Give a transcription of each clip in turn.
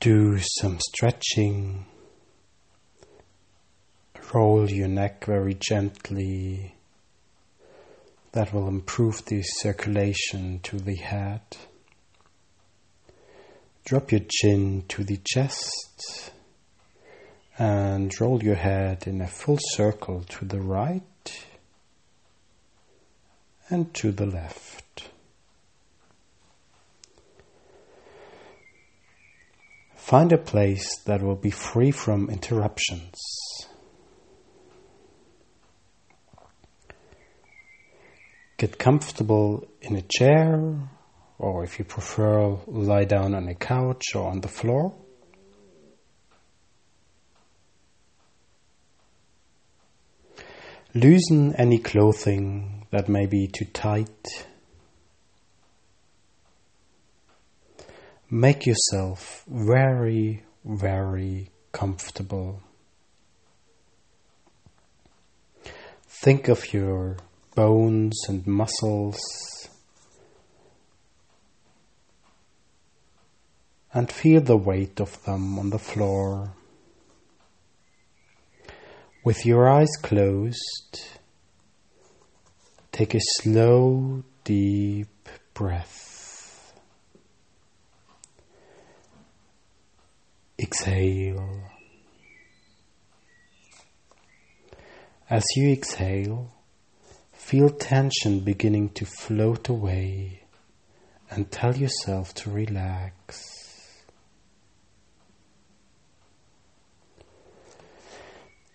Do some stretching. Roll your neck very gently. That will improve the circulation to the head. Drop your chin to the chest and roll your head in a full circle to the right and to the left. Find a place that will be free from interruptions. Get comfortable in a chair, or if you prefer, lie down on a couch or on the floor. Loosen any clothing that may be too tight. Make yourself very, very comfortable. Think of your bones and muscles and feel the weight of them on the floor. With your eyes closed, take a slow, deep breath. Exhale. As you exhale, feel tension beginning to float away and tell yourself to relax.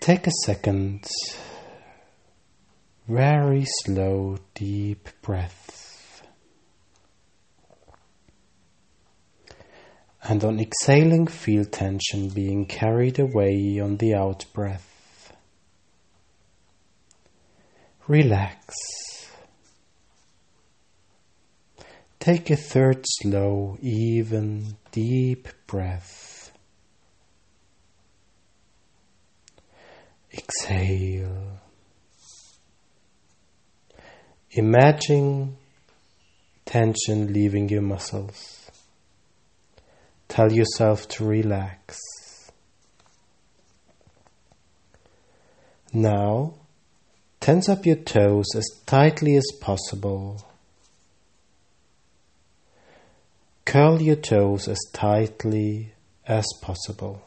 Take a second, very slow, deep breath. And on exhaling, feel tension being carried away on the out breath. Relax. Take a third slow, even, deep breath. Exhale. Imagine tension leaving your muscles. Tell yourself to relax. Now, tense up your toes as tightly as possible. Curl your toes as tightly as possible.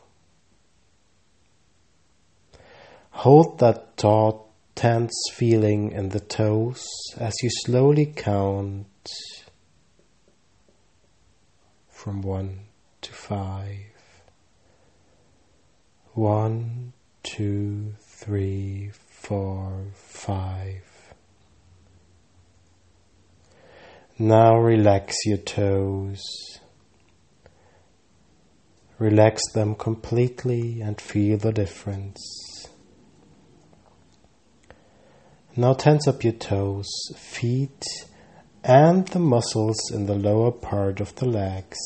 Hold that taut, tense feeling in the toes as you slowly count from one to five. One, two, three, four, five. Now relax your toes. Relax them completely and feel the difference. Now tense up your toes, feet, and the muscles in the lower part of the legs.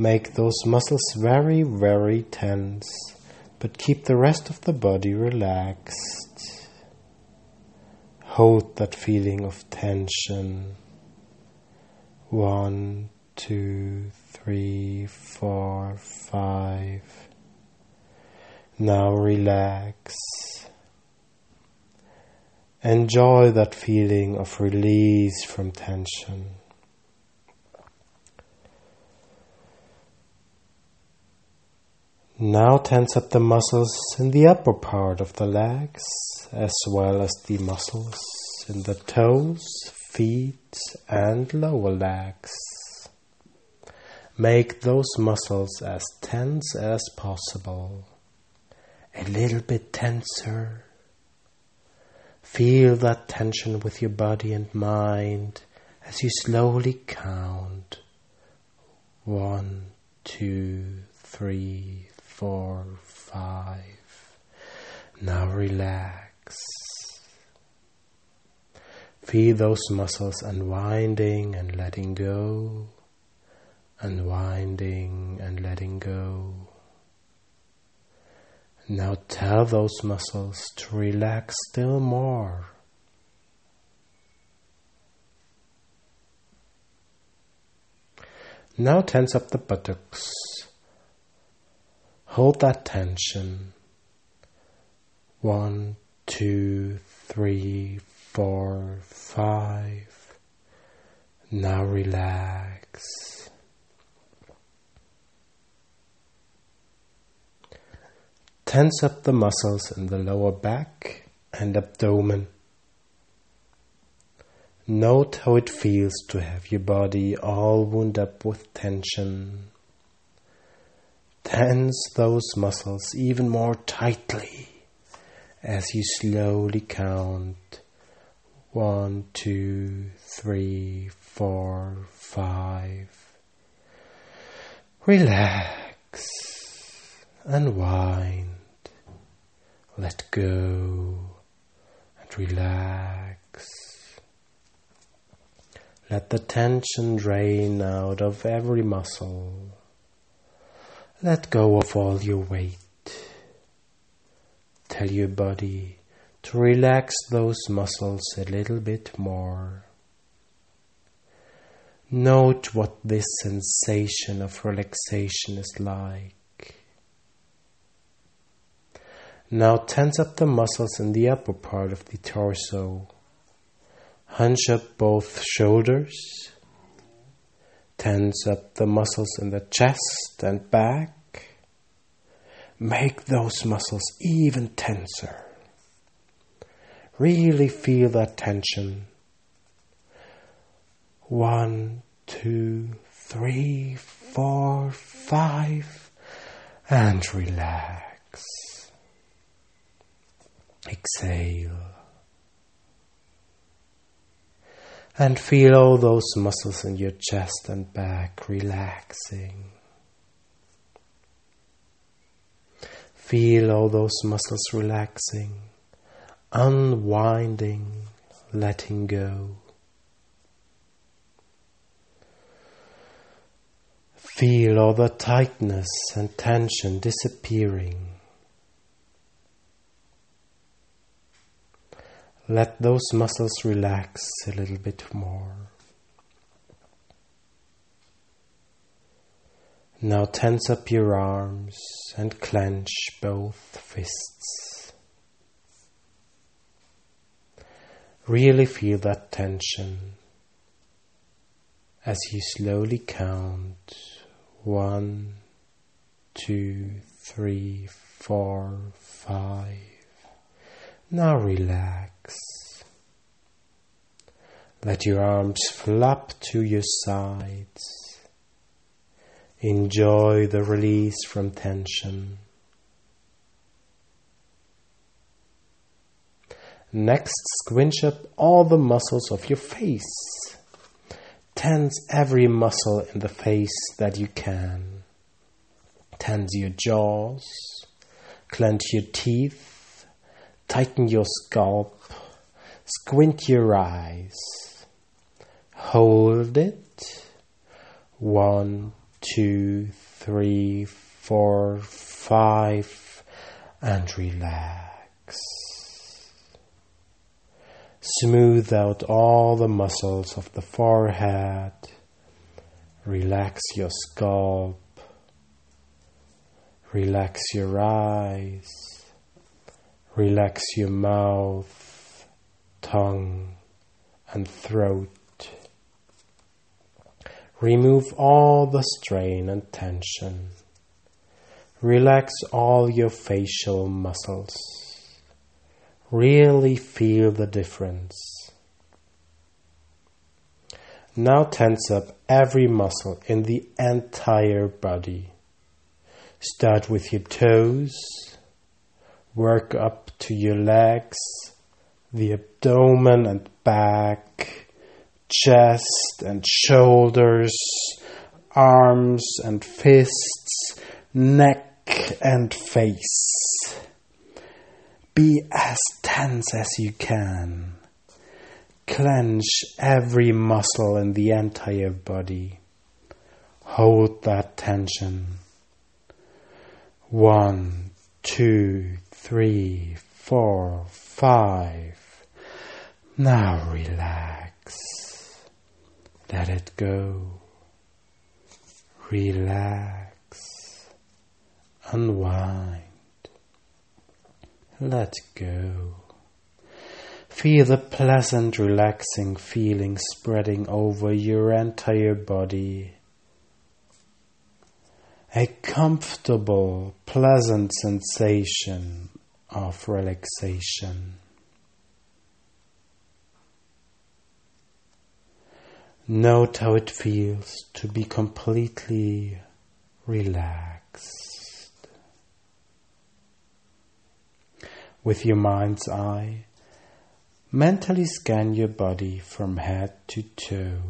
Make those muscles very, very tense, but keep the rest of the body relaxed. Hold that feeling of tension. One, two, three, four, five. Now relax. Enjoy that feeling of release from tension. Now tense up the muscles in the upper part of the legs as well as the muscles in the toes, feet, and lower legs. Make those muscles as tense as possible. A little bit tenser Feel that tension with your body and mind as you slowly count one, two, three, four, five. Now relax. Feel those muscles unwinding and letting go, unwinding and letting go. Now tell those muscles to relax still more. Now tense up the buttocks. Hold that tension. One, two, three, four, five. Now relax. Tense up the muscles in the lower back and abdomen. Note how it feels to have your body all wound up with tension. Tense those muscles even more tightly as you slowly count one, two, three, four, five. Relax, unwind, let go, and relax. Let the tension drain out of every muscle. Let go of all your weight. Tell your body to relax those muscles a little bit more. Note what this sensation of relaxation is like. Now tense up the muscles in the upper part of the torso. Hunch up both shoulders. Tense up the muscles in the chest and back. Make those muscles even tenser. Really feel that tension. One, two, three, four, five, and relax. Exhale. And feel all those muscles in your chest and back relaxing. Feel all those muscles relaxing, unwinding, letting go. Feel all the tightness and tension disappearing. Let those muscles relax a little bit more. Now tense up your arms and clench both fists. Really feel that tension as you slowly count one, two, three, four, five. Now relax. Let your arms flap to your sides. Enjoy the release from tension. Next, squinch up all the muscles of your face. Tense every muscle in the face that you can. Tense your jaws, clench your teeth, Tighten your scalp. Squint your eyes. Hold it. One, two, three, four, five, and relax. Smooth out all the muscles of the forehead. Relax your scalp. Relax your eyes. Relax your mouth, tongue, and throat. Remove all the strain and tension. Relax all your facial muscles. Really feel the difference. Now tense up every muscle in the entire body. Start with your toes work up to your legs, the abdomen and back, chest and shoulders, arms and fists, neck and face. Be as tense as you can. Clench every muscle in the entire body. Hold that tension. One, two, three, four, five. Now relax. Let it go. Relax. Unwind. Let go. Feel the pleasant, relaxing feeling spreading over your entire body. A comfortable, pleasant sensation of relaxation. Note how it feels to be completely relaxed. With your mind's eye, mentally scan your body from head to toe.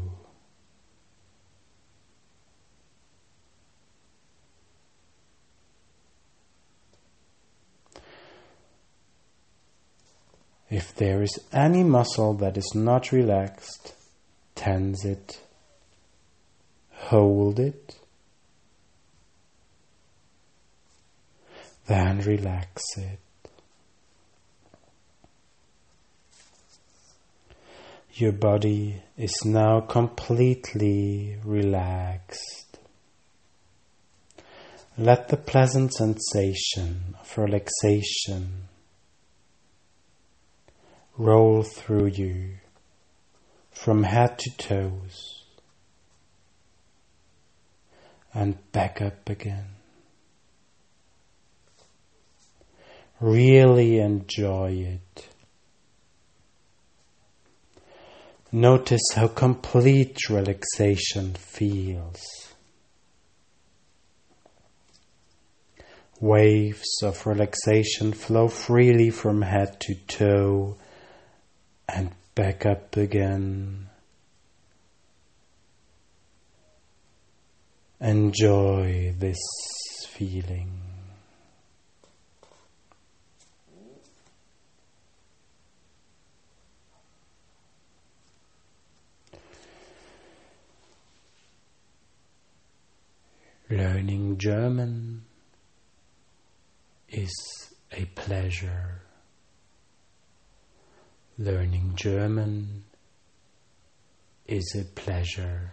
If there is any muscle that is not relaxed, tense it, hold it, then relax it. Your body is now completely relaxed. Let the pleasant sensation of relaxation roll through you from head to toes and back up again. Really enjoy it. Notice how complete relaxation feels. Waves of relaxation flow freely from head to toe and back up again. Enjoy this feeling. Learning German is a pleasure. Learning German is a pleasure.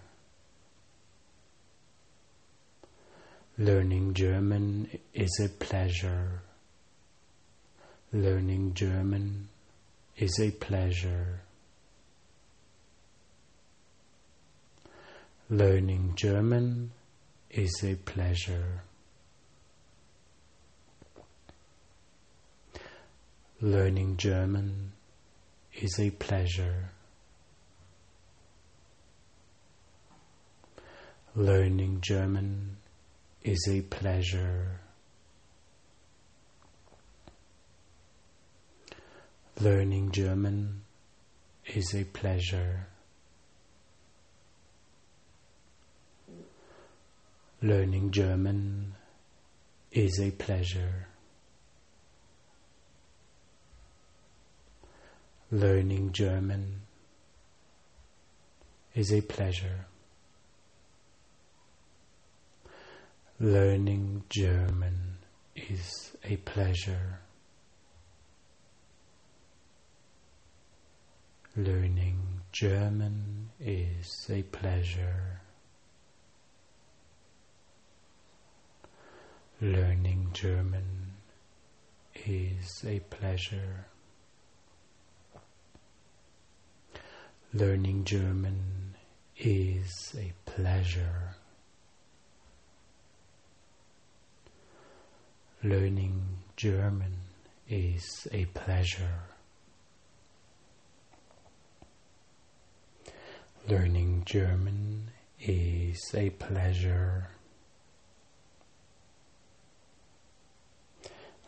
Learning German is a pleasure. Learning German is a pleasure. Learning German is a pleasure. Learning German is a pleasure. Learning German is a pleasure. Learning German is a pleasure. Learning German is a pleasure. Learning German is a pleasure. Learning German is a pleasure. Learning German is a pleasure. Learning German is a pleasure. Learning German is a pleasure. Learning German is a pleasure. Learning German is a pleasure.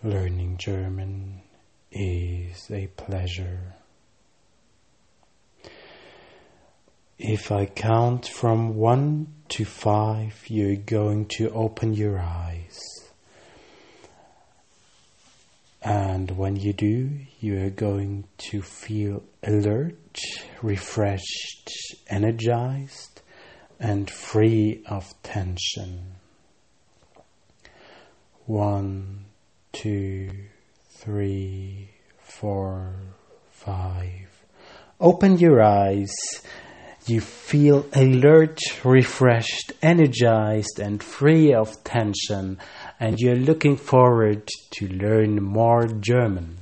Learning German is a pleasure. If I count from one to five, you're going to open your eyes. And when you do, you are going to feel alert, refreshed, energized, and free of tension. One, two, three, four, five. Open your eyes You feel alert, refreshed, energized, and free of tension, and you're looking forward to learn more German.